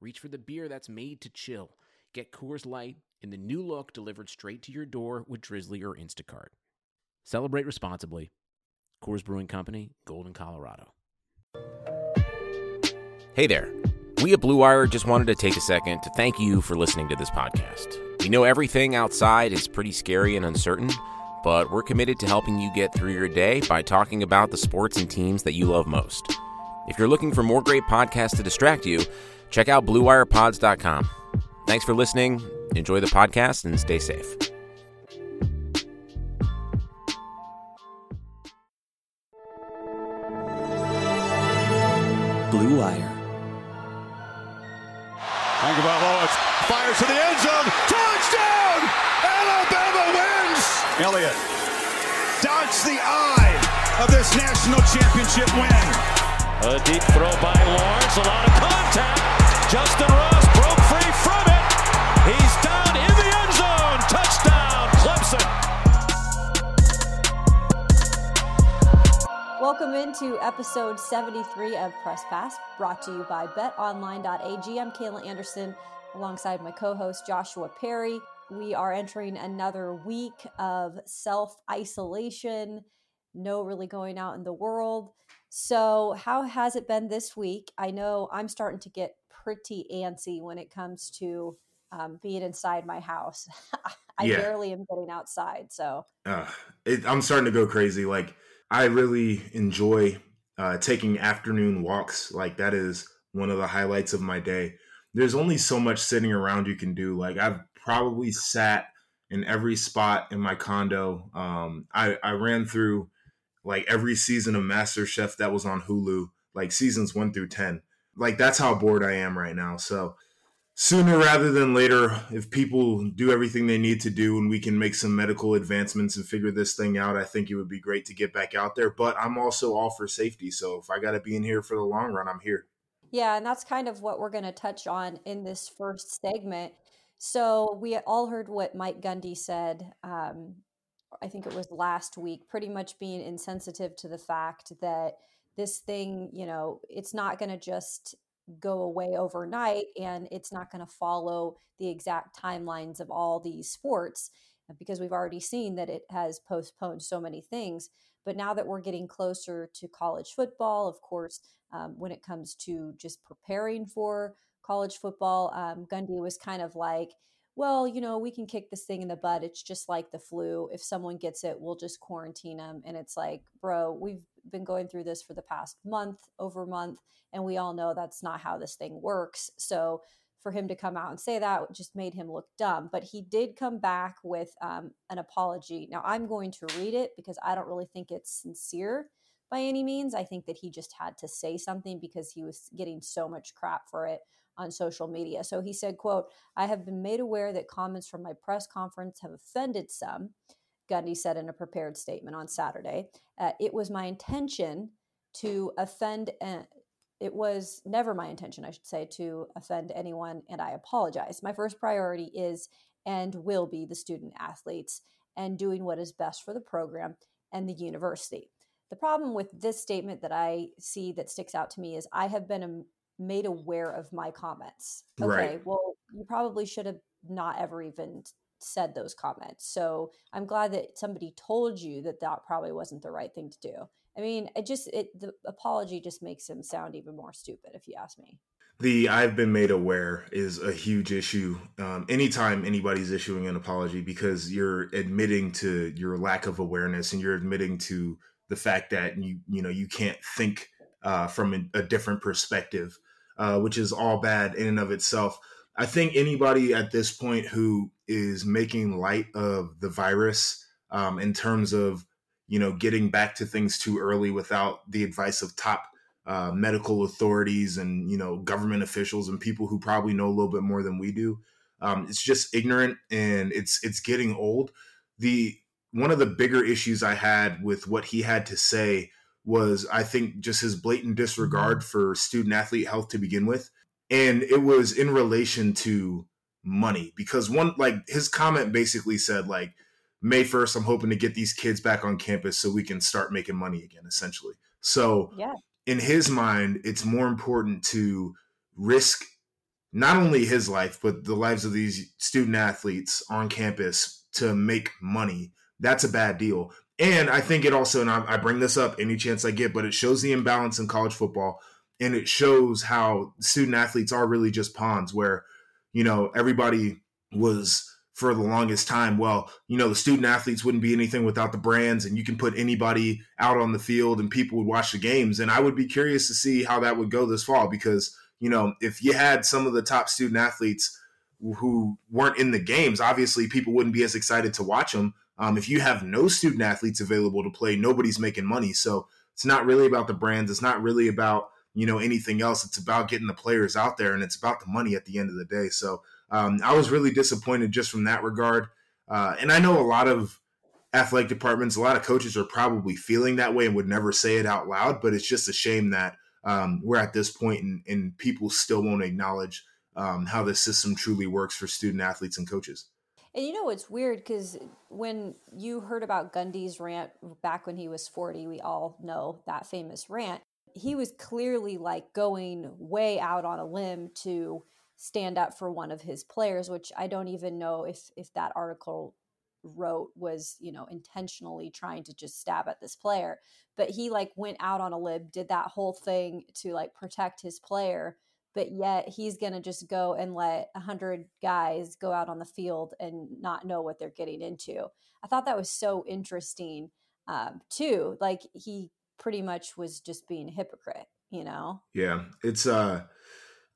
reach for the beer that's made to chill. Get Coors Light in the new look delivered straight to your door with Drizzly or Instacart. Celebrate responsibly. Coors Brewing Company, Golden, Colorado. Hey there. We at Blue Wire just wanted to take a second to thank you for listening to this podcast. We know everything outside is pretty scary and uncertain but we're committed to helping you get through your day by talking about the sports and teams that you love most. If you're looking for more great podcasts to distract you, check out BlueWirePods.com. Thanks for listening. Enjoy the podcast and stay safe. Blue Wire. Tagovailoa fires to the end zone. Touchdown! Alabama wins! Elliott dodged the eye of this national championship win. A deep throw by Lawrence. A lot of contact. Justin Ross broke free from it. He's down in the end zone. Touchdown, Clemson. Welcome into episode 73 of Press Pass, brought to you by betonline.ag. I'm Kayla Anderson alongside my co host Joshua Perry. We are entering another week of self isolation, no really going out in the world. So, how has it been this week? I know I'm starting to get pretty antsy when it comes to um, being inside my house. I Yeah. barely am getting outside. So, uh, it, I'm starting to go crazy. Like I really enjoy uh, taking afternoon walks. Like that is one of the highlights of my day. There's only so much sitting around you can do. Like I've probably sat in every spot in my condo. Um, I, I ran through like every season of MasterChef that was on Hulu, like seasons one through ten. Like that's how bored I am right now. So sooner rather than later, if people do everything they need to do and we can make some medical advancements and figure this thing out, I think it would be great to get back out there. But I'm also all for safety. So if I got to be in here for the long run, I'm here. Yeah, and that's kind of what we're going to touch on in this first segment. So we all heard what Mike Gundy said. Um, I think it was last week, pretty much being insensitive to the fact that this thing, you know, it's not going to just go away overnight and it's not going to follow the exact timelines of all these sports uh, because we've already seen that it has postponed so many things. But now that we're getting closer to college football, of course, um, when it comes to just preparing for college football, um, Gundy was kind of like, well, you know, we can kick this thing in the butt. It's just like the flu. If someone gets it, we'll just quarantine them. And it's like, bro, we've been going through this for the past month over month, and we all know that's not how this thing works. So for him to come out and say that just made him look dumb. But he did come back with um, an apology. Now I'm going to read it because I don't really think it's sincere by any means. I think that he just had to say something because he was getting so much crap for it on social media. So he said, quote, I have been made aware that comments from my press conference have offended some. Gundy said in a prepared statement on Saturday. Uh, it was my intention to offend, uh, it was never my intention, I should say, to offend anyone, and I apologize. My first priority is and will be the student athletes and doing what is best for the program and the university. The problem with this statement that I see that sticks out to me is I have been made aware of my comments. Okay, Right. well, you probably should have not ever even said those comments. So I'm glad that somebody told you that that probably wasn't the right thing to do. I mean, it just it the apology just makes him sound even more stupid, if you ask me. The I've been made aware is a huge issue. Um, anytime anybody's issuing an apology, because you're admitting to your lack of awareness and you're admitting to the fact that you you know you can't think uh, from a, a different perspective, uh, which is all bad in and of itself. I think anybody at this point who is making light of the virus um, in terms of you know getting back to things too early without the advice of top uh, medical authorities and you know government officials and people who probably know a little bit more than we do. Um, it's just ignorant and it's it's getting old. The one of the bigger issues I had with what he had to say was I think just his blatant disregard mm-hmm. for student athlete health to begin with. And it was in relation to money because one like his comment basically said like May 1st I'm hoping to get these kids back on campus so we can start making money again essentially. So yeah. in his mind it's more important to risk not only his life but the lives of these student athletes on campus to make money. That's a bad deal. And I think it also, and I, I bring this up any chance I get, but it shows the imbalance in college football and it shows how student athletes are really just pawns where you know everybody was for the longest time well you know the student athletes wouldn't be anything without the brands and you can put anybody out on the field and people would watch the games. And i would be curious to see how that would go this fall because you know if you had some of the top student athletes who weren't in the games obviously people wouldn't be as excited to watch them um, if you have no student athletes available to play nobody's making money so it's not really about the brands it's not really about you know anything else. It's about getting the players out there, and it's about the money at the end of the day. So um, I was really disappointed just from that regard. Uh, and I know a lot of athletic departments, a lot of coaches are probably feeling that way and would never say it out loud. But it's just a shame that um, we're at this point and, and people still won't acknowledge um, how the system truly works for student athletes and coaches. And you know what's weird? Because when you heard about Gundy's rant back when he was 40, we all know that famous rant he was clearly like going way out on a limb to stand up for one of his players which i don't even know if if that article wrote was you know intentionally trying to just stab at this player. But he like went out on a limb did that whole thing to like protect his player but yet he's going to just go and let 100 guys go out on the field and not know what they're getting into i thought that was so interesting um, too like he pretty much was just being a hypocrite, you know? Yeah. It's, uh,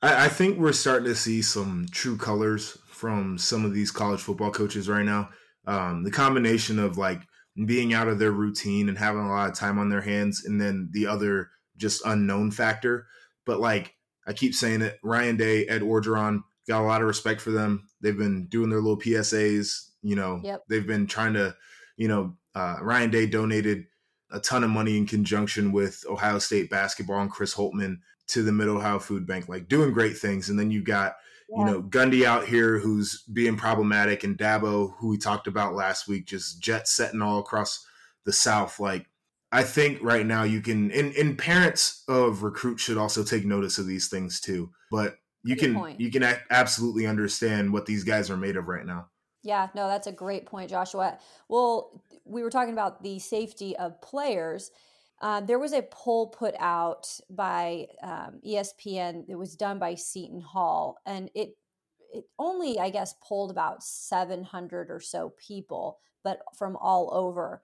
I, I think we're starting to see some true colors from some of these college football coaches right now. Um, the combination of like being out of their routine and having a lot of time on their hands, and then the other just unknown factor. But like I keep saying it, Ryan Day, Ed Orgeron, got a lot of respect for them. They've been doing their little PSAs. You know, yep. they've been trying to, you know, uh, Ryan Day donated a ton of money in conjunction with Ohio State basketball and Chris Holtmann to the Mid Ohio Food Bank, like doing great things. And then you got, yeah. you know, Gundy out here who's being problematic, and Dabo, who we talked about last week, just jet setting all across the South. Like, I think right now you can, and, and parents of recruits should also take notice of these things too. But you Good can point. you can absolutely understand what these guys are made of right now. Yeah, no, that's a great point, Joshua. Well, we were talking about the safety of players. Um, there was a poll put out by um, ESPN. It was done by Seton Hall, and it it only, I guess, polled about 700 or so people, but from all over.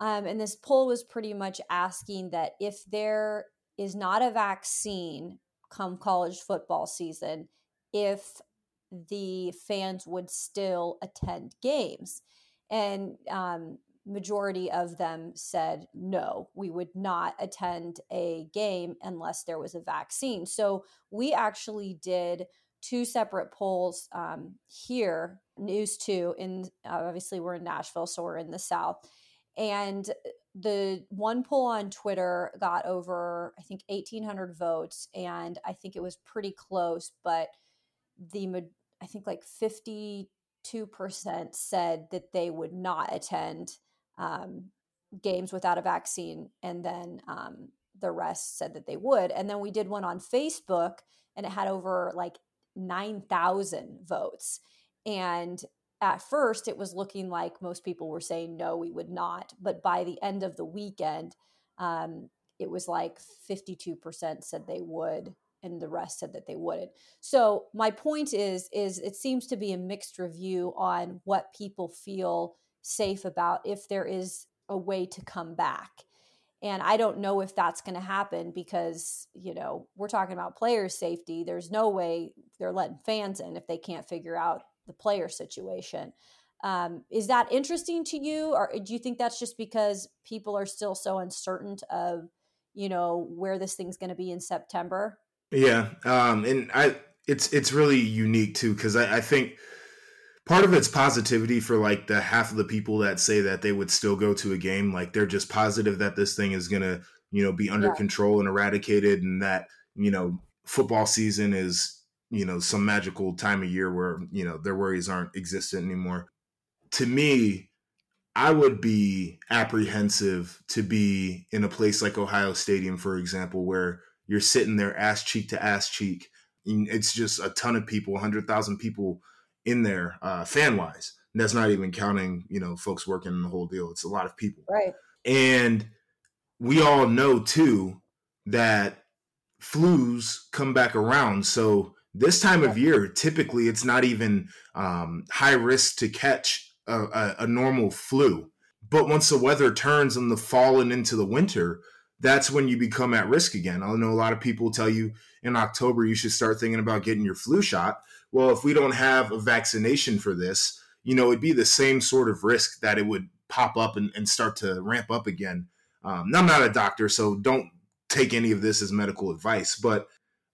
Um, and this poll was pretty much asking that if there is not a vaccine come college football season, if the fans would still attend games. And um, majority of them said no we would not attend a game unless there was a vaccine so we actually did two separate polls um, here news 2 in obviously we're in nashville so we're in the south and the one poll on twitter got over i think 1800 votes and i think it was pretty close but the i think like 52% said that they would not attend um, games without a vaccine, and then um, the rest said that they would. And then we did one on Facebook, and it had over like 9,000 votes. And at first, it was looking like most people were saying, no, we would not. But by the end of the weekend, um, it was like 52% said they would and the rest said that they wouldn't so my point is is it seems to be a mixed review on what people feel safe about if there is a way to come back. And I don't know if that's going to happen because, you know, we're talking about players safety. There's no way they're letting fans in if they can't figure out the player situation. Um, is that interesting to you? Or do you think that's just because people are still so uncertain of, you know, where this thing's going to be in September. Yeah. Um, and I, it's, it's really unique too. Cause I, I think part of it's positivity for like the half of the people that say that they would still go to a game. Like they're just positive that this thing is going to, you know, be under yeah. control and eradicated and that, you know, football season is, you know, some magical time of year where, you know, their worries aren't existent anymore. To me, I would be apprehensive to be in a place like Ohio Stadium, for example, where you're sitting there ass cheek to ass cheek. It's just a ton of people, 100,000 people in there, uh, fan wise. That's not even counting, you know, folks working the whole deal. It's a lot of people. Right. And we all know too that flus come back around. So this time of year, typically it's not even um, high risk to catch a, a, a normal flu. But once the weather turns in the fall and into the winter, that's when you become at risk again. I know a lot of people tell you in October you should start thinking about getting your flu shot. Well, if we don't have a vaccination for this, you know, it'd be the same sort of risk that it would pop up and, and start to ramp up again. Um, I'm not a doctor, so don't take any of this as medical advice, but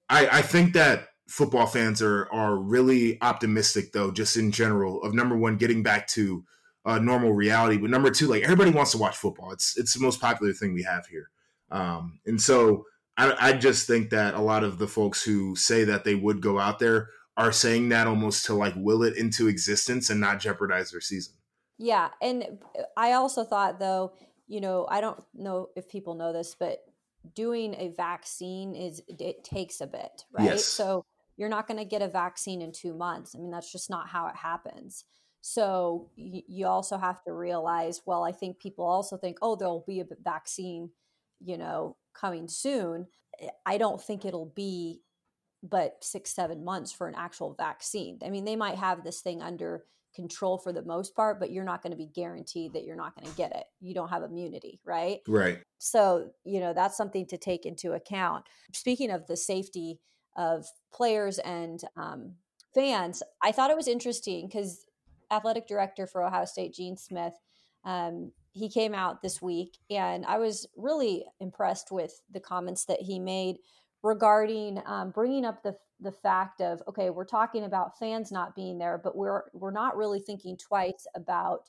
I, I think that football fans are are really optimistic though, just in general, of number one, getting back to uh, normal reality, but number two, like everybody wants to watch football. It's it's the most popular thing we have here, um, and so I, I just think that a lot of the folks who say that they would go out there are saying that almost to like will it into existence and not jeopardize their season. Yeah, and I also thought though, you know, I don't know if people know this, but doing a vaccine is it takes a bit, right? Yes. So you're not going to get a vaccine in 2 months. I mean, that's just not how it happens. So you also have to realize, well, I think people also think, oh, there'll be a vaccine, you know, coming soon. Eh, I don't think it'll be but six, seven months for an actual vaccine. I mean, they might have this thing under control for the most part, but you're not going to be guaranteed that you're not going to get it. You don't have immunity, right? Right. So, you know, that's something to take into account. Speaking of the safety of players and um, fans, I thought it was interesting because athletic director for Ohio State, Gene Smith, um, he came out this week, and I was really impressed with the comments that he made regarding um, bringing up the the fact of okay, we're talking about fans not being there, but we're we're not really thinking twice about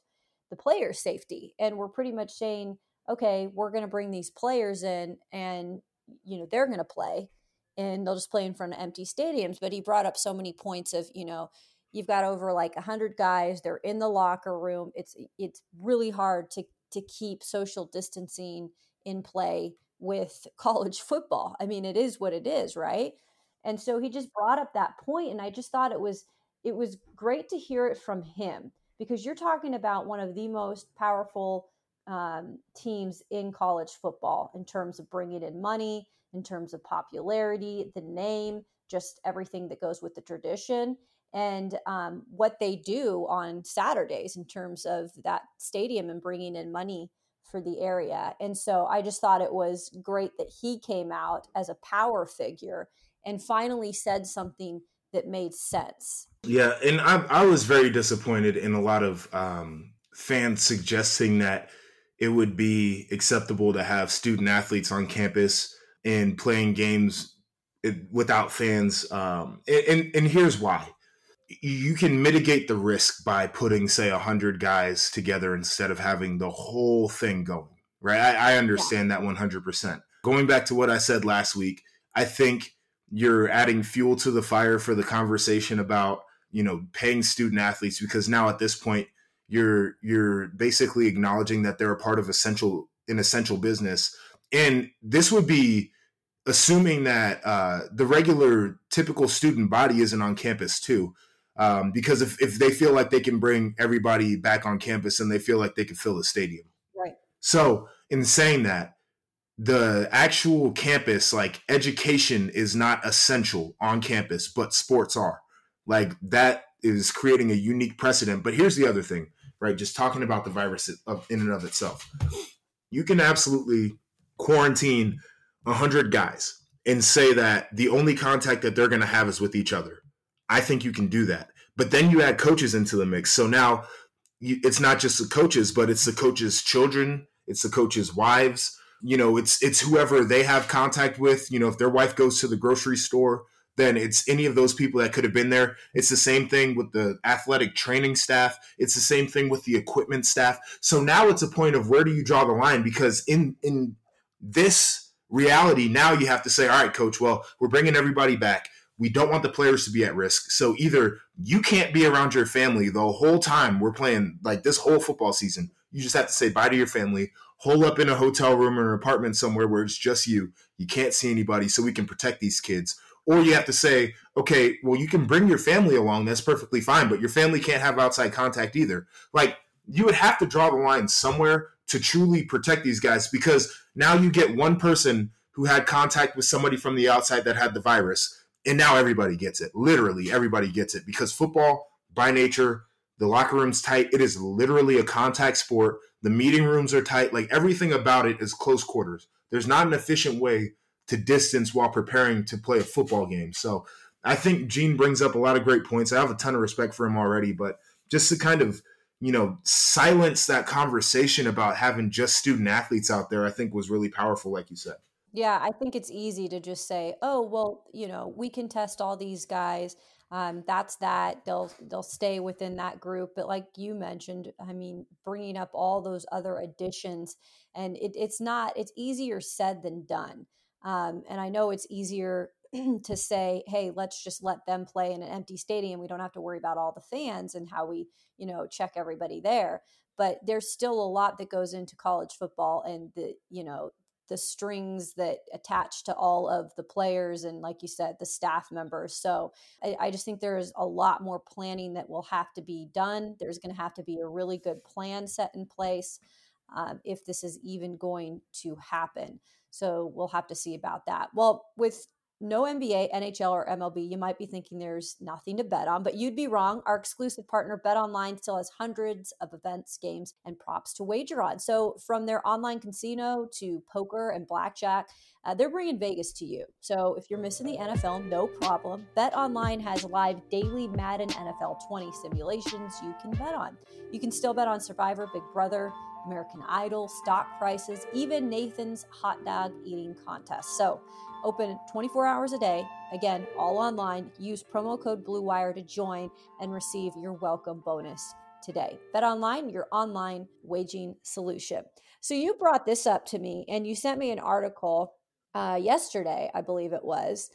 the players' safety, and we're pretty much saying, okay, we're going to bring these players in, and you know they're going to play, and they'll just play in front of empty stadiums. But he brought up so many points of you know you've got over like 100 guys they're in the locker room it's it's really hard to to keep social distancing in play with college football. I mean, it is what it is, right? And so he just brought up that point and I just thought it was it was great to hear it from him because you're talking about one of the most powerful um, teams in college football in terms of bringing in money, in terms of popularity, the name, just everything that goes with the tradition, and um, what they do on Saturdays in terms of that stadium and bringing in money for the area. And so I just thought it was great that he came out as a power figure and finally said something that made sense. Yeah, and I, I was very disappointed in a lot of um, fans suggesting that it would be acceptable to have student athletes on campus and playing games without fans. Um, and, and, here's why you can mitigate the risk by putting say 100 guys together instead of having the whole thing going right i, I understand yeah. that 100% going back to what i said last week i think you're adding fuel to the fire for the conversation about you know paying student athletes because now at this point you're you're basically acknowledging that they're a part of essential an essential business and this would be assuming that uh, the regular typical student body isn't on campus too um, because if, if they feel like they can bring everybody back on campus and they feel like they can fill the stadium. Right. So, in saying that, the actual campus, like education, is not essential on campus, but sports are. Like that is creating a unique precedent. But here's the other thing, right? Just talking about the virus in and of itself, you can absolutely quarantine 100 guys and say that the only contact that they're going to have is with each other I think you can do that. But then you add coaches into the mix. So now you, it's not just the coaches, but it's the coaches' children, it's the coaches' wives. you know, it's it's whoever they have contact with. You know, if their wife goes to the grocery store, then it's any of those people that could have been there. It's the same thing with the athletic training staff. It's the same thing with the equipment staff. So now it's a point of where do you draw the line? Because in in this reality, now you have to say, all right, coach, well, we're bringing everybody back. We don't want the players to be at risk. So either you can't be around your family the whole time we're playing, like this whole football season. You just have to say bye to your family, hole up in a hotel room or an apartment somewhere where it's just you. You can't see anybody so we can protect these kids or you have to say, okay, well, you can bring your family along. That's perfectly fine, but your family can't have outside contact either. Like, you would have to draw the line somewhere to truly protect these guys because now you get one person who had contact with somebody from the outside that had the virus, and now everybody gets it. Literally, everybody gets it because football, by nature, the locker room's tight. It is literally a contact sport. The meeting rooms are tight. Like everything about it is close quarters. There's not an efficient way to distance while preparing to play a football game. So I think Gene brings up a lot of great points. I have a ton of respect for him already, but just to kind of you know silence that conversation about having just student athletes out there, I think was really powerful, like you said. Yeah, I think it's easy to just say, "Oh, well, you know, we can test all these guys. Um, that's that. They'll they'll stay within that group." But like you mentioned, I mean, bringing up all those other additions, and it, it's not. It's easier said than done. Um, and I know it's easier to say, hey, let's just let them play in an empty stadium. We don't have to worry about all the fans and how we, you know, check everybody there. But there's still a lot that goes into college football and the, you know, the strings that attach to all of the players and like you said the staff members so I, I, just think there's a lot more planning that will have to be done there's going to have to be a really good plan set in place um, if this is even going to happen so we'll have to see about that. Well, with no NBA, NHL, or MLB, you might be thinking there's nothing to bet on, but you'd be wrong. Our exclusive partner, Bet Online, still has hundreds of events, games, and props to wager on. So, from their online casino to poker and blackjack, uh, they're bringing Vegas to you. So, if you're missing the NFL, no problem. Bet Online has live daily Madden NFL 20 simulations you can bet on. You can still bet on Survivor, Big Brother, American Idol, stock prices, even Nathan's hot dog eating contest. So, open 24 hours a day. Again, all online. Use promo code BLUEWIRE to join and receive your welcome bonus today. Bet online, your online waging solution. So, you brought this up to me and you sent me an article uh, yesterday, I believe it was,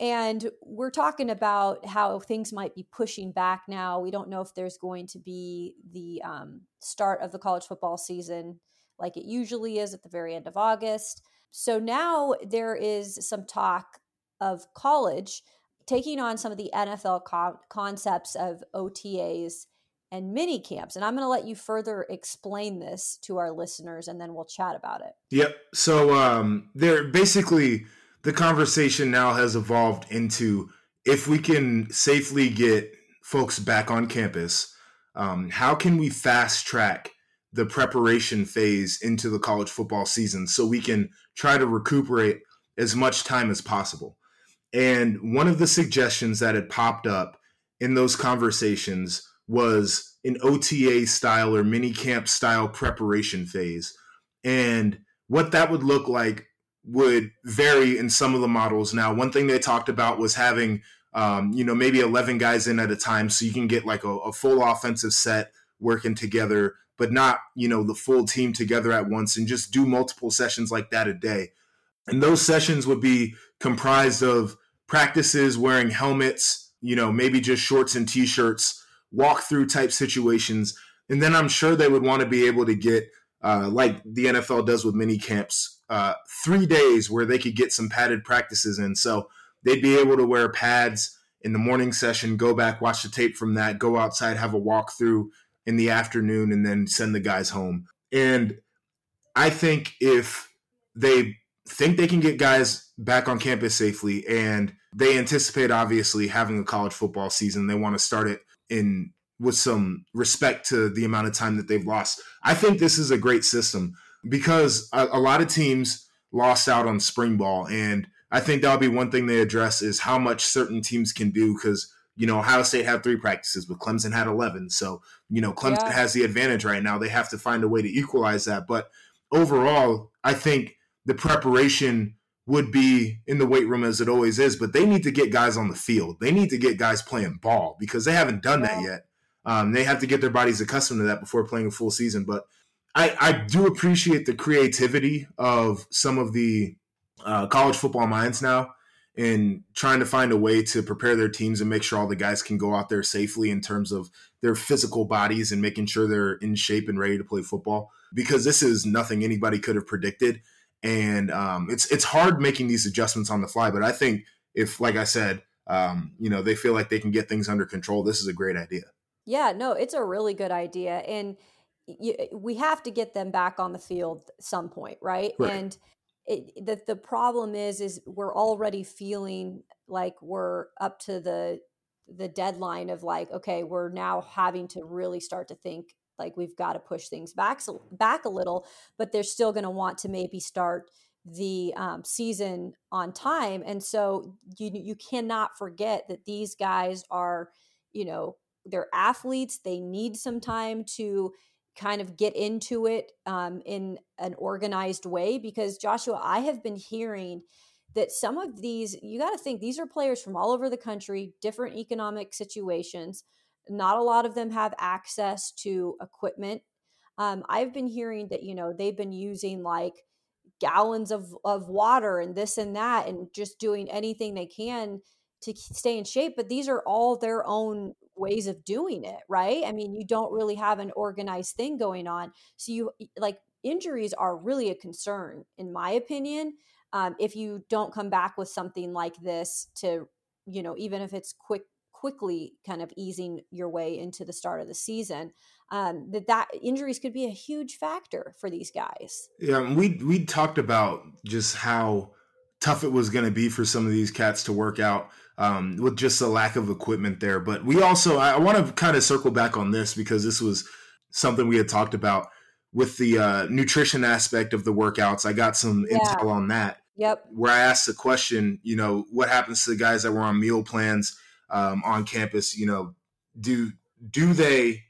and we're talking about how things might be pushing back now. We don't know if there's going to be the um, start of the college football season like it usually is at the very end of August. So now there is some talk of college taking on some of the NFL co- concepts of OTAs and mini camps. And I'm going to let you further explain this to our listeners and then we'll chat about it. Yep. So um, they're basically the conversation now has evolved into if we can safely get folks back on campus, um, how can we fast track the preparation phase into the college football season so we can try to recuperate as much time as possible? And one of the suggestions that had popped up in those conversations was an OTA style or mini camp style preparation phase. And what that would look like would vary in some of the models. Now, one thing they talked about was having, um, you know, maybe 11 guys in at a time so you can get like a, a, full offensive set working together, but not, you know, the full team together at once and just do multiple sessions like that a day. And those sessions would be comprised of practices wearing helmets, you know, maybe just shorts and t shirts, walk through type situations. And then I'm sure they would want to be able to get, uh, like the NFL does with mini camps, uh, three days where they could get some padded practices in. So they'd be able to wear pads in the morning session, go back, watch the tape from that, go outside, have a walkthrough in the afternoon, and then send the guys home. And I think if they think they can get guys back on campus safely and they anticipate obviously having a college football season, they want to start it in with some respect to the amount of time that they've lost. I think this is a great system because a, a lot of teams lost out on spring ball, and I think that'll be one thing they address is how much certain teams can do because you know Ohio State had three practices, but Clemson had eleven. So you know Clemson yeah. has the advantage right now. They have to find a way to equalize that. But overall, I think the preparation would be in the weight room as it always is, but they need to get guys on the field. They need to get guys playing ball because they haven't done that yet. Um, they have to get their bodies accustomed to that before playing a full season. But I, I do appreciate the creativity of some of the uh, college football minds now in trying to find a way to prepare their teams and make sure all the guys can go out there safely in terms of their physical bodies and making sure they're in shape and ready to play football. Because this is nothing anybody could have predicted. And um, it's it's hard making these adjustments on the fly but i think if like i said um, you know they feel like they can get things under control this is a great idea. Yeah no it's a really good idea. And you, we have to get them back on the field some point right, right. and it, the the problem is is we're already feeling like we're up to the the deadline of like okay we're now having to really start to think like we've got to push things back back a little but they're still going to want to maybe start the um, season on time. And so you you cannot forget that these guys are you know they're athletes they need some time to kind of get into it um, in an organized way because Joshua, I have been hearing that some of these, you got to think these are players from all over the country, different economic situations. Not a lot of them have access to equipment. Um, I've been hearing that, you know, they've been using like gallons of, of water and this and that and just doing anything they can to stay in shape but these are all their own ways of doing it, right? I mean, you don't really have an organized thing going on. So you like injuries are really a concern, in my opinion. Um, if you don't come back with something like this to, you know, even if it's quick, quickly kind of easing your way into the start of the season, um, that that injuries could be a huge factor for these guys. Yeah, we we talked about just how tough it was going to be for some of these cats to work out um, with just the lack of equipment there. But we also, I, I want to kind of circle back on this because this was something we had talked about with the uh, nutrition aspect of the workouts. I got some yeah. intel on that. Yep. Where I asked the question, you know, what happens to the guys that were on meal plans um, on campus? You know, do do they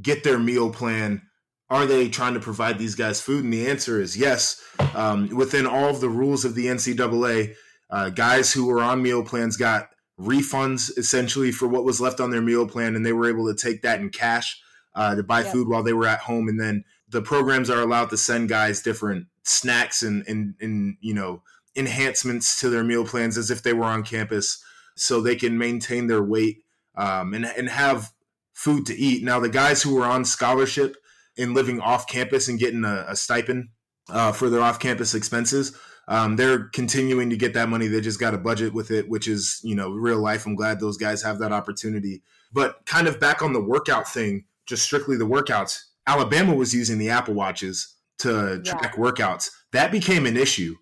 get their meal plan? Are they trying to provide these guys food? And the answer is yes. Um, within all of the rules of the NCAA, uh, guys who were on meal plans got refunds essentially for what was left on their meal plan, and they were able to take that in cash uh, to buy yep. food while they were at home. And then the programs are allowed to send guys different snacks and, and, and you know enhancements to their meal plans as if they were on campus, so they can maintain their weight um, and and have food to eat. Now the guys who were on scholarship and living off campus and getting a, a stipend uh, for their off campus expenses um, they're continuing to get that money. They just got a budget with it, which is, you know, real life. I'm glad those guys have that opportunity. But kind of back on the workout thing, just strictly the workouts, Alabama was using the Apple Watches to track yeah. workouts. That became an issue.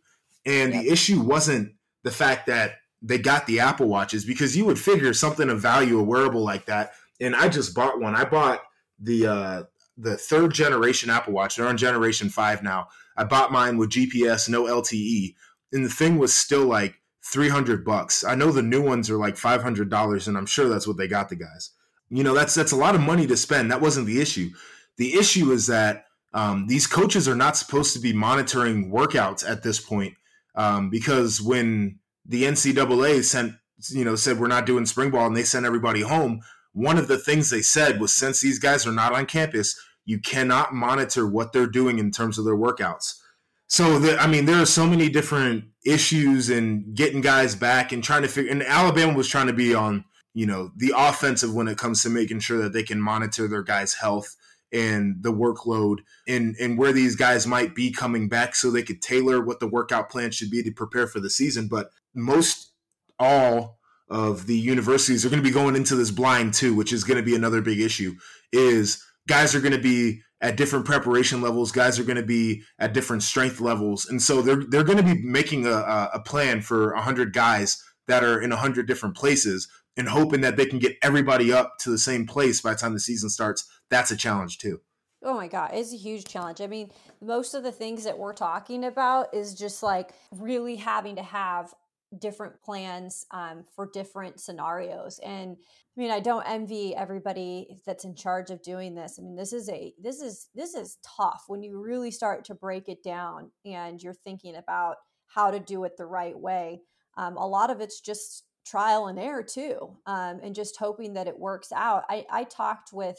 And the issue wasn't the fact that they got the Apple Watches because you would figure something of value, a wearable like that. And I just bought one. I bought the uh, the third generation Apple Watch. They're on generation five now. I bought mine with GPS, no LTE, and the thing was still like 300 bucks. I know the new ones are like $500 and I'm sure that's what they got the guys. You know, that's that's a lot of money to spend. That wasn't the issue. The issue is that um, these coaches are not supposed to be monitoring workouts at this point um, because when the NCAA sent, you know, said we're not doing spring ball and they sent everybody home, one of the things they said was since these guys are not on campus, you cannot monitor what they're doing in terms of their workouts. So, the, I mean, there are so many different issues in getting guys back and trying to figure. And Alabama was trying to be on, you know, the offensive when it comes to making sure that they can monitor their guys' health and the workload and and where these guys might be coming back, so they could tailor what the workout plan should be to prepare for the season. But most all of the universities are going to be going into this blind too, which is going to be another big issue. Is guys are going to be at different preparation levels. Guys are going to be at different strength levels, and so they're they're going to be making a, a plan for hundred guys that are in hundred different places, and hoping that they can get everybody up to the same place by the time the season starts. That's a challenge too. Oh my God, it's a huge challenge. I mean, most of the things that we're talking about is just like really having to have different plans um, for different scenarios and i mean i don't envy everybody that's in charge of doing this i mean this is a this is this is tough when you really start to break it down and you're thinking about how to do it the right way um, a lot of it's just trial and error too um, and just hoping that it works out. I, I talked with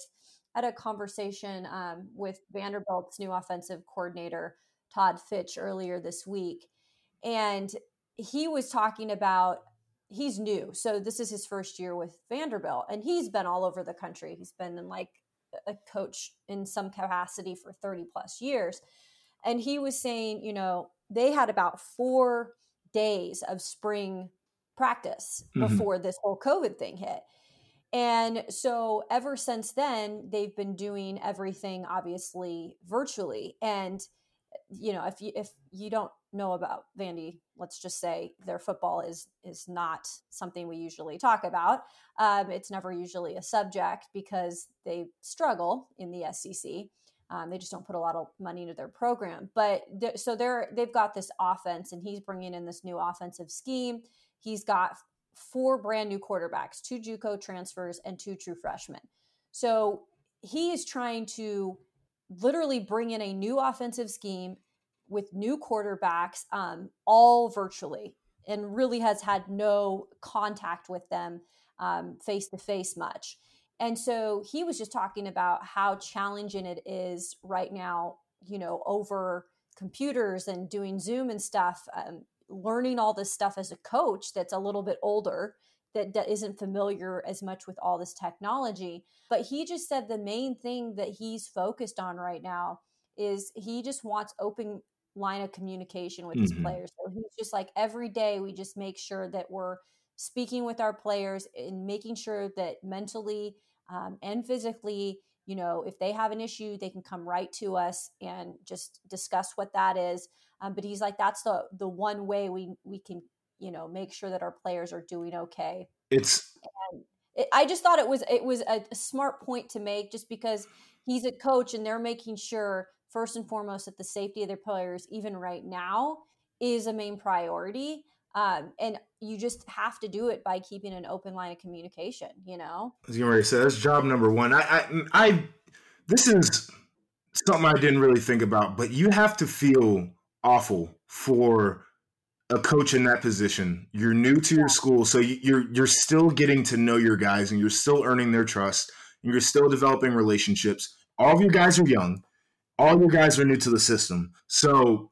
had a conversation um, with vanderbilt's new offensive coordinator todd fitch earlier this week and he was talking about he's new. So this is his first year with Vanderbilt and he's been all over the country. He's been in like a coach in some capacity for 30 plus years. And he was saying, you know, they had about 4 days of spring practice mm-hmm. before this whole COVID thing hit. And so ever since then, they've been doing everything obviously virtually. And you know, if you if you don't know about Vandy, let's just say their football is is not something we usually talk about. Um, it's never usually a subject because they struggle in the SEC. Um, they just don't put a lot of money into their program. But th- so they're they've got this offense, and he's bringing in this new offensive scheme. He's got four brand new quarterbacks, two JUCO transfers, and two true freshmen. So he is trying to literally bring in a new offensive scheme with new quarterbacks, um, all virtually, and really has had no contact with them face to face much. And so he was just talking about how challenging it is right now, you know, over computers and doing Zoom and stuff, um, learning all this stuff as a coach that's a little bit older that, that isn't familiar as much with all this technology. But he just said the main thing that he's focused on right now is he just wants open line of communication with mm-hmm. his players. So he's just like every day we just make sure that we're speaking with our players and making sure that mentally um, and physically, you know, if they have an issue, they can come right to us and just discuss what that is. Um, but he's like, that's the the one way we we can you know make sure that our players are doing okay it's it, i just thought it was it was a, a smart point to make just because he's a coach and they're making sure first and foremost that the safety of their players even right now is a main priority um, and you just have to do it by keeping an open line of communication you know as you already said that's job number one I, I i this is something i didn't really think about but you have to feel awful for a coach in that position. You're new to your school, so you're you're still getting to know your guys, and you're still earning their trust, and you're still developing relationships. All of your guys are young. All your guys are new to the system. So,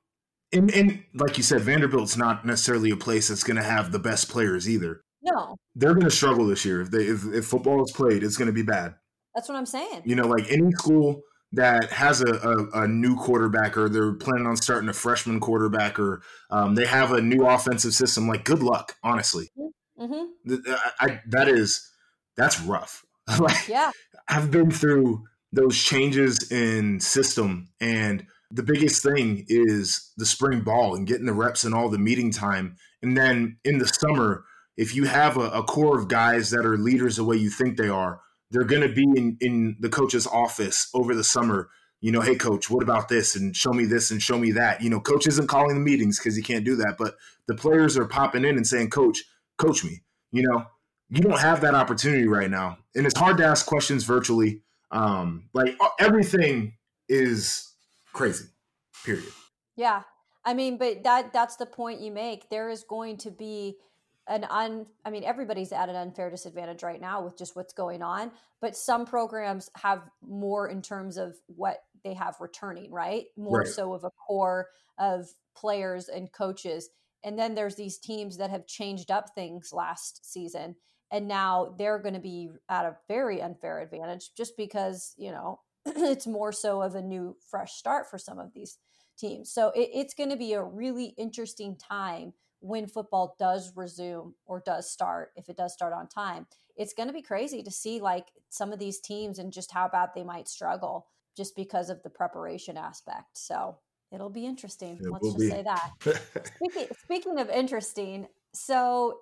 in, in like you said, Vanderbilt's not necessarily a place that's going to have the best players either. No, they're going to struggle this year. If they if, if football is played, it's going to be bad. That's what I'm saying. You know, like any school that has a, a, a, new quarterback or they're planning on starting a freshman quarterback or um, they have a new offensive system like good luck honestly mm-hmm. I, that is that's rough like yeah i've been through those changes in system. And the biggest thing is the spring ball and getting the reps and all the meeting time. And then in the summer if you have a, a core of guys that are leaders the way you think they are they're going to be in, in the coach's office over the summer. You know hey coach what about this? And show me this and show me that. You know coach isn't calling the meetings because he can't do that but the players are popping in and saying coach coach me. You know you don't have that opportunity right now. And it's hard to ask questions virtually um like everything is crazy period. Yeah. I mean but that that's the point you make. There is going to be an un i mean everybody's at an unfair disadvantage right now with just what's going on but some programs have more in terms of what they have returning right? More right. so of a core of players and coaches. And then there's these teams that have changed up things last season and now they're going to be at a very unfair advantage just because you know it's more so of a new fresh start for some of these teams so it, it's going to be a really interesting time when football does resume or does start, if it does start on time, it's going to be crazy to see like some of these teams and just how bad they might struggle just because of the preparation aspect. So it'll be interesting. It Let's just be. say that. speaking, speaking of interesting, so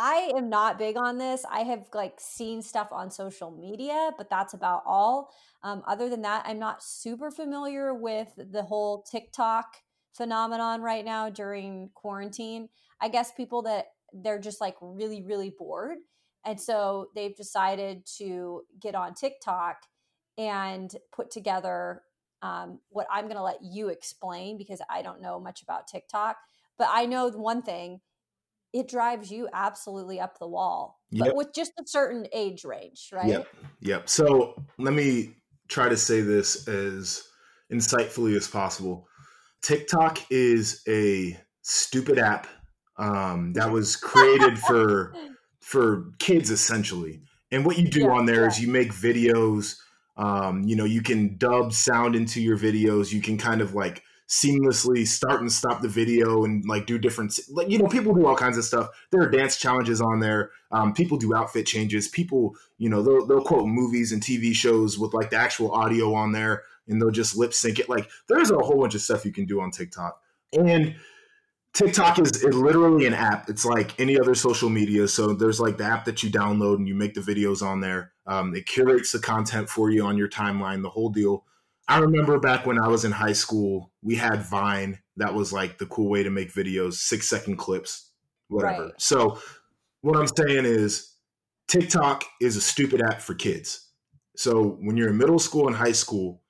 I am not big on this. I have like seen stuff on social media, but that's about all. Um, other than that, I'm not super familiar with the whole TikTok phenomenon right now during quarantine. I guess people that they're just like really, really bored. And so they've decided to get on TikTok and put together um, what I'm going to let you explain because I don't know much about TikTok. But I know one thing it drives you absolutely up the wall, yep. but with just a certain age range, right? Yep. Yep. So let me try to say this as insightfully as possible. TikTok is a stupid app um, that was created for for kids essentially. And what you do yeah, on there yeah. is you make videos. Um, you know, you can dub sound into your videos. You can kind of like seamlessly start and stop the video and like do different like you know people do all kinds of stuff there are dance challenges on there um, people do outfit changes people you know they'll, they'll quote movies and tv shows with like the actual audio on there and they'll just lip sync it like there's a whole bunch of stuff you can do on tiktok and TikTok is, literally an app. It's like any other social media. So there's like the app that you download and you make the videos on there. Um, it curates the content for you on your timeline, the whole deal. I remember back when I was in high school, we had Vine. That was like the cool way to make videos, six second clips, whatever. Right. So what I'm saying is TikTok is a stupid app for kids. So when you're in middle school and high school,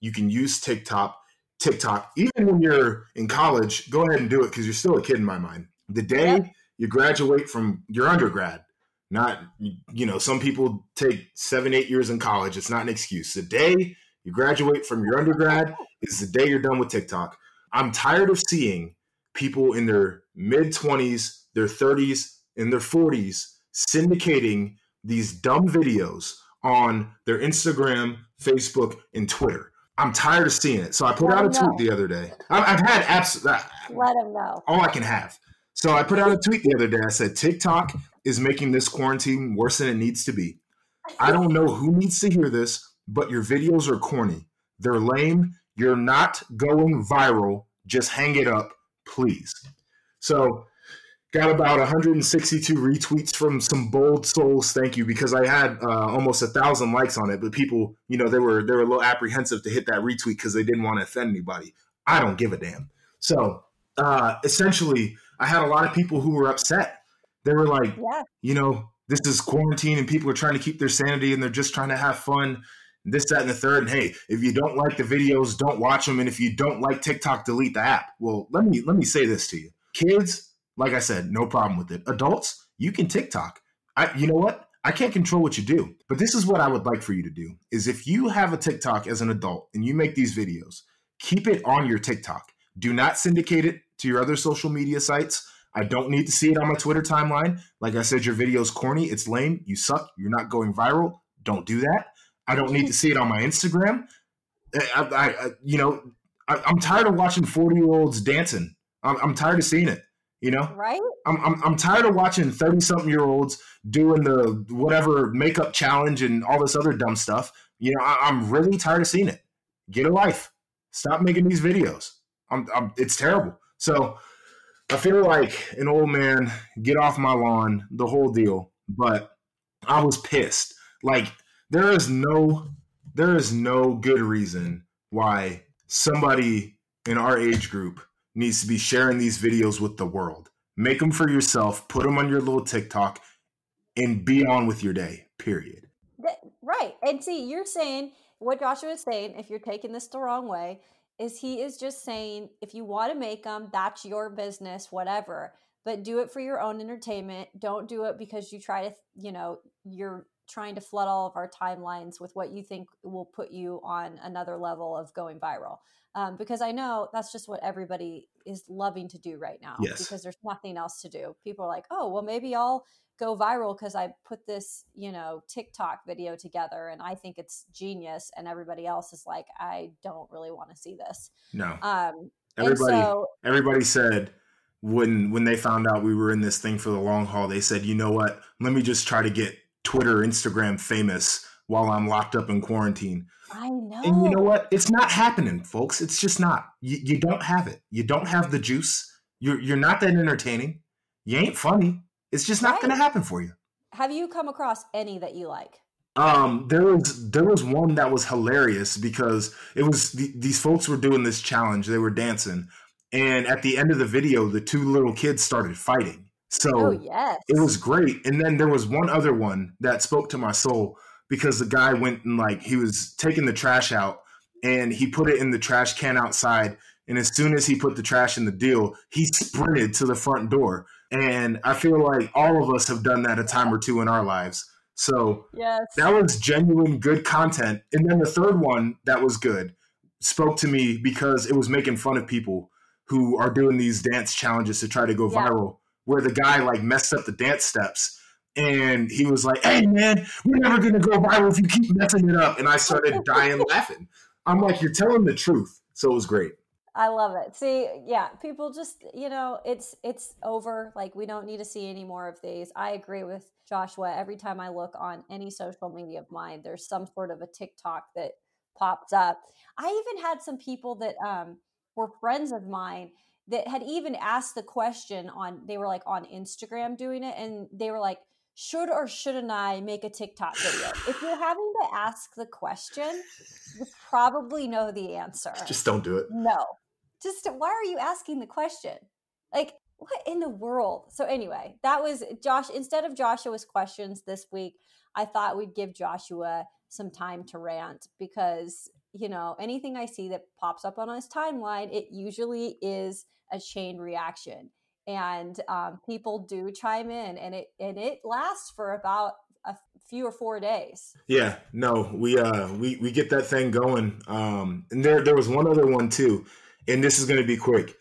you can use TikTok TikTok. Even when you're in college, go ahead and do it because you're still a kid in my mind. The day you graduate from your undergrad, not, you know, some people take seven, eight years in college. It's not an excuse. The day you graduate from your undergrad is the day you're done with TikTok. I'm tired of seeing people in their mid 20s, their 30s, and their 40s syndicating these dumb videos on their Instagram, Facebook, and Twitter. I'm tired of seeing it. So I put Let out a tweet know. the other day. I've, had apps. Let him know. All I can have. So I put out a tweet the other day. I said TikTok is making this quarantine worse than it needs to be. I don't know who needs to hear this, but your videos are corny. They're lame. You're not going viral. Just hang it up, please. So got about 162 retweets from some bold souls thank you because i had uh, almost a thousand likes on it but people you know they were they were a little apprehensive to hit that retweet because they didn't want to offend anybody i don't give a damn so uh, essentially i had a lot of people who were upset they were like yeah. you know this is quarantine and people are trying to keep their sanity and they're just trying to have fun this that and the third and hey if you don't like the videos don't watch them and if you don't like tiktok delete the app well let me let me say this to you kids like I said, no problem with it. Adults, you can TikTok. I, you know what? I can't control what you do, but this is what I would like for you to do: is if you have a TikTok as an adult and you make these videos, keep it on your TikTok. Do not syndicate it to your other social media sites. I don't need to see it on my Twitter timeline. Like I said, your video's corny, it's lame, you suck, you're not going viral. Don't do that. I don't need to see it on my Instagram. Eh, I, I, I you know, I, am tired of watching 40 year olds dancing. I'm, I'm tired of seeing it. You know, right? I'm I'm, I'm tired of watching thirty something year olds doing the whatever makeup challenge and all this other dumb stuff. You know, I, am really tired of seeing it. Get a life. Stop making these videos. I'm, I'm it's terrible. So I feel like an old man. Get off my lawn. The whole deal. But I was pissed. Like there is no there is no good reason why somebody in our age group needs to be sharing these videos with the world. Make them for yourself, put them on your little TikTok, and be on with your day, period. Right. And see, you're saying what Joshua is saying, if you're taking this the wrong way, is he is just saying if you want to make them, that's your business, whatever. But do it for your own entertainment. Don't do it because you try to, you know, you're trying to flood all of our timelines with what you think will put you on another level of going viral um, because I know that's just what everybody is loving to do right now yes. because there's nothing else to do. People are like, oh, well, maybe I'll go viral because I put this, you know, TikTok video together and I think it's genius. And everybody else is like, I don't really want to see this. No. Um, everybody, so, everybody said, when when they found out we were in this thing for the long haul, they said, "You know what? Let me just try to get Twitter, Instagram famous while I'm locked up in quarantine." I know. And you know what? It's not happening, folks. It's just not. You, you don't have it. You don't have the juice. You're you're not that entertaining. You ain't funny. It's just not right. going to happen for you. Have you come across any that you like? Um, there was there was one that was hilarious because it was the, these folks were doing this challenge. They were dancing, And at the end of the video, the two little kids started fighting. Oh, so Oh yes. it was great. And then there was one other one that spoke to my soul because the guy went and like he was taking the trash out and he put it in the trash can outside. And as soon as he put the trash in the deal, he sprinted to the front door. And I feel like all of us have done that a time or two in our lives. So Yes. that was genuine good content. And then the third one that was good spoke to me because it was making fun of people who are doing these dance challenges to try to go Yeah. viral, where the guy like messed up the dance steps. And he was like, Hey man, we're never gonna go viral if you keep messing it up. And I started dying laughing. I'm like, You're telling the truth. So it was great. I love it. See, yeah, people just, you know, it's it's over. Like we don't need to see any more of these. I agree with Joshua. Every time I look on any social media of mine, there's some sort of a TikTok that pops up. I even had some people that um were friends of mine that had even asked the question on they were like on Instagram doing it and they were like should or shouldn't I make a TikTok video? if you're having to ask the question, you probably know the answer. Just don't do it. No. Just why are you asking the question? Like, what in the world? So, anyway, that was Josh. Instead of Joshua's questions this week, I thought we'd give Joshua some time to rant because, you know, anything I see that pops up on his timeline, it usually is a chain reaction. And um, people do chime in, and it and it lasts for about a few or four days. Yeah, no, we uh we we get that thing going. Um and there there was one other one too. And this is going to be quick.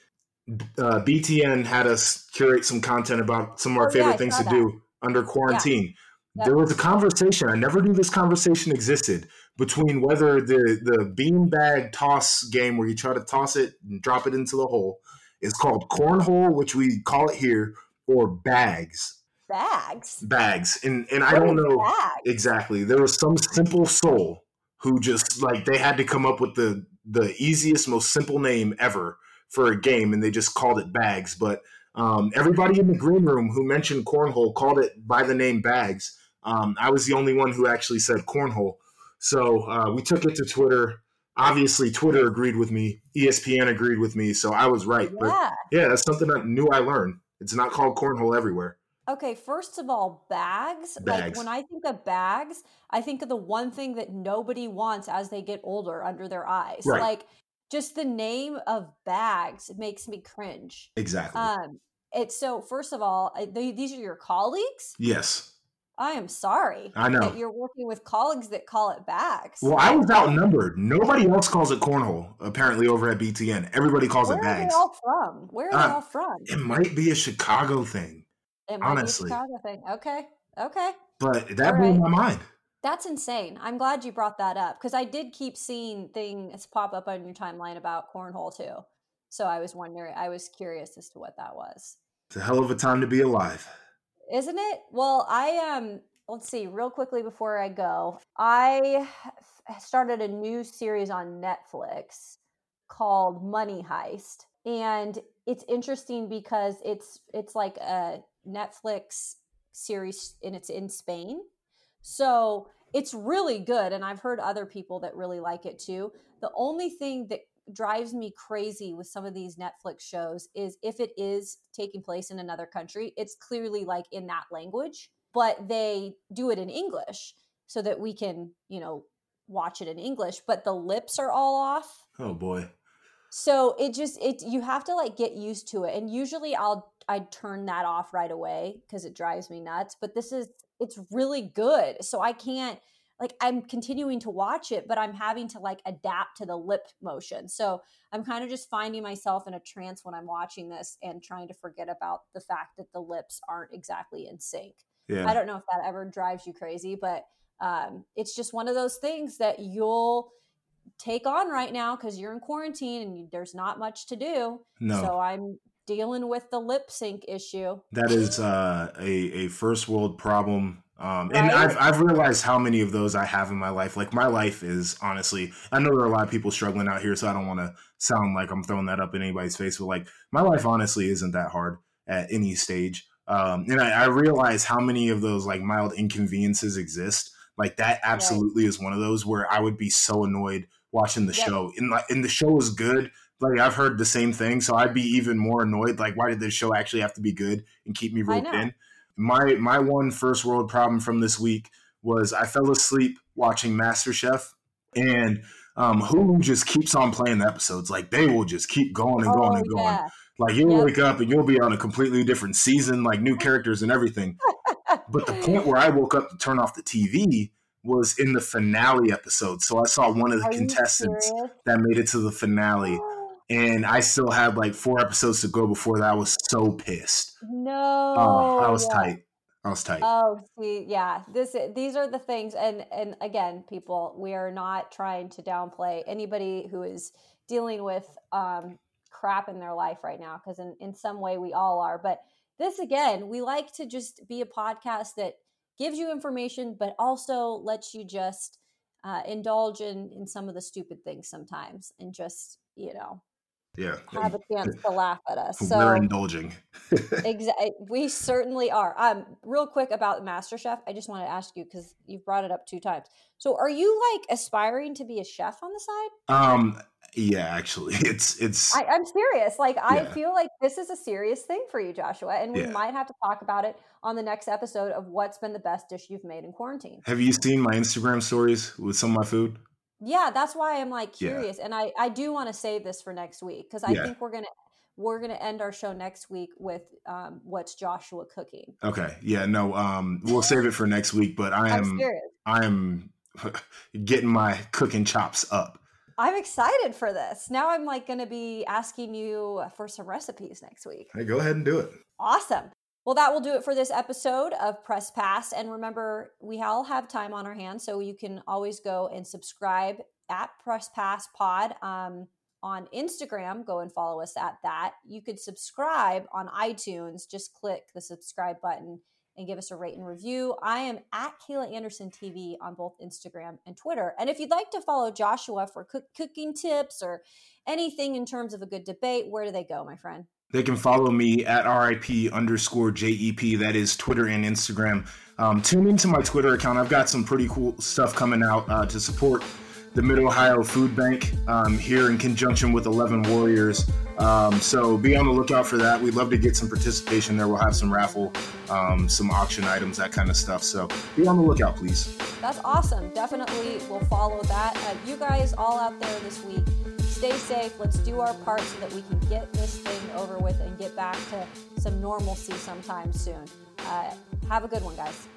Uh, BTN had us curate some content about some of our Oh, favorite I things to that. do under quarantine. Yep. There was a conversation. I never knew this conversation existed between whether the the beanbag toss game where you try to toss it and drop it into the hole is called cornhole, which we call it here, or bags. Bags. Bags. And and I don't know bags? exactly. There was some simple soul who just like they had to come up with the the easiest, most simple name ever for a game, and they just called it bags. But um, everybody in the green room who mentioned cornhole called it by the name bags. Um, I was the only one who actually said cornhole. So uh, we took it to Twitter. Obviously, Twitter agreed with me. ESPN agreed with me. So I was right. But Yeah. yeah, that's something I knew I learned. It's not called cornhole everywhere. Okay, first of all, bags. Like Bags. when I think of bags, I think of the one thing that nobody wants as they get older under their eyes. Right. Like just the name of bags makes me cringe. Exactly. Um, it's so first of all, they, these are your colleagues. yes, I am sorry I know. that you're working with colleagues that call it bags. Well, I was outnumbered. Nobody else calls it cornhole, apparently, over at BTN. Everybody calls Where it bags. Where are they all from? Where are they Uh, all from? It might be a Chicago thing, It might honestly. be a Chicago thing. Okay, okay. but that All blew right. my mind. That's insane. I'm glad you brought that up because I did keep seeing things pop up on your timeline about cornhole too. So I was wondering, I was curious as to what that was. It's a hell of a time to be alive. Isn't it? Well, I um let's see, real quickly before I go. I started a new series on Netflix called Money Heist. And it's interesting because it's it's like a Netflix series and it's in Spain. So it's really good. And I've heard other people that really like it too. The only thing that drives me crazy with some of these Netflix shows is if it is taking place in another country, it's clearly like in that language, but they do it in English so that we can, you know, watch it in English, but the lips are all off. Oh boy. So it just it you have to like get used to it. And usually I'll I turn that off right away because it drives me nuts. But this is it's really good. So I can't like I'm continuing to watch it, but I'm having to like adapt to the lip motion. So I'm kind of just finding myself in a trance when I'm watching this and trying to forget about the fact that the lips aren't exactly in sync. Yeah. I don't know if that ever drives you crazy, but um, it's just one of those things that you'll take on right now because you're in quarantine and there's not much to do. no. So I'm dealing with the lip sync issue. That is uh, a a first world problem, um, and Right? I've I've realized how many of those I have in my life. Like my life is honestly, I know there are a lot of people struggling out here, so I don't want to sound like I'm throwing that up in anybody's face, but like my life honestly isn't that hard at any stage. Um, and I, I realize how many of those like mild inconveniences exist. Like that absolutely is one of those where I would be so annoyed watching the Yep. show. And like, and the show is good, Like I've heard the same thing, so I'd be even more annoyed. Like, why did this show actually have to be good and keep me roped in? My my one first world problem from this week was I fell asleep watching MasterChef, and um, Hulu just keeps on playing the episodes. Like they will just keep going and going oh, and going. Yeah. Like you'll yep. wake up and you'll be on a completely different season, like new characters and everything. but the point where I woke up to turn off the TV was in the finale episode. So I saw one of the Are contestants that made it to the finale. And I still had like four episodes to go before that. I was so pissed. No. Oh, I was yeah. tight. I was tight. Oh, see, yeah. This these are the things and and again, people, we are not trying to downplay anybody who is dealing with um crap in their life right now because in, in some way we all are. But this again, we like to just be a podcast that gives you information, but also lets you just uh, indulge in in some of the stupid things sometimes, and just you know, yeah, have a chance to laugh at us. So we're indulging. exactly, we certainly are. Um, real quick about MasterChef, I just want to ask you because you've brought it up two times. So, are you like aspiring to be a chef on the side? Um, yeah, actually, it's it's. I, am serious. Like, yeah. I feel like this is a serious thing for you, Joshua, and we yeah. might have to talk about it on the next episode of what's been the best dish you've made in quarantine. Have you seen my Instagram stories with some of my food? Yeah, that's why I'm like curious, yeah. and I I do want to save this for next week because I think we're gonna we're gonna end our show next week with um, what's Joshua cooking. Okay, yeah, no, um, we'll save it for next week, but I am I am getting my cooking chops up. I'm excited for this. Now I'm like going to be asking you for some recipes next week. Hey, go ahead and do it. Awesome. Well, that will do it for this episode of Press Pass. And remember, we all have time on our hands, so you can always go and subscribe at Press Pass Pod um, on Instagram. Go and follow us at that. You could subscribe on iTunes. Just click the subscribe button and give us a rate and review. I am at Kayla Anderson TV on both Instagram and Twitter. And if you'd like to follow Joshua for cook- cooking tips or anything in terms of a good debate, where do they go, my friend? They can follow me at RIP underscore JEP. That is Twitter and Instagram. Um, tune into my Twitter account. I've got some pretty cool stuff coming out uh, to support the Mid Ohio Food Bank um, here in conjunction with 11 Warriors. Um, so be on the lookout for that. We'd love to get some participation there. We'll have some raffle, um, some auction items, that kind of stuff. So be on the lookout, please. That's awesome. Definitely we'll follow that. Uh, you guys all out there this week, stay safe. Let's do our part so that we can get this thing over with and get back to some normalcy sometime soon. Uh, have a good one, guys.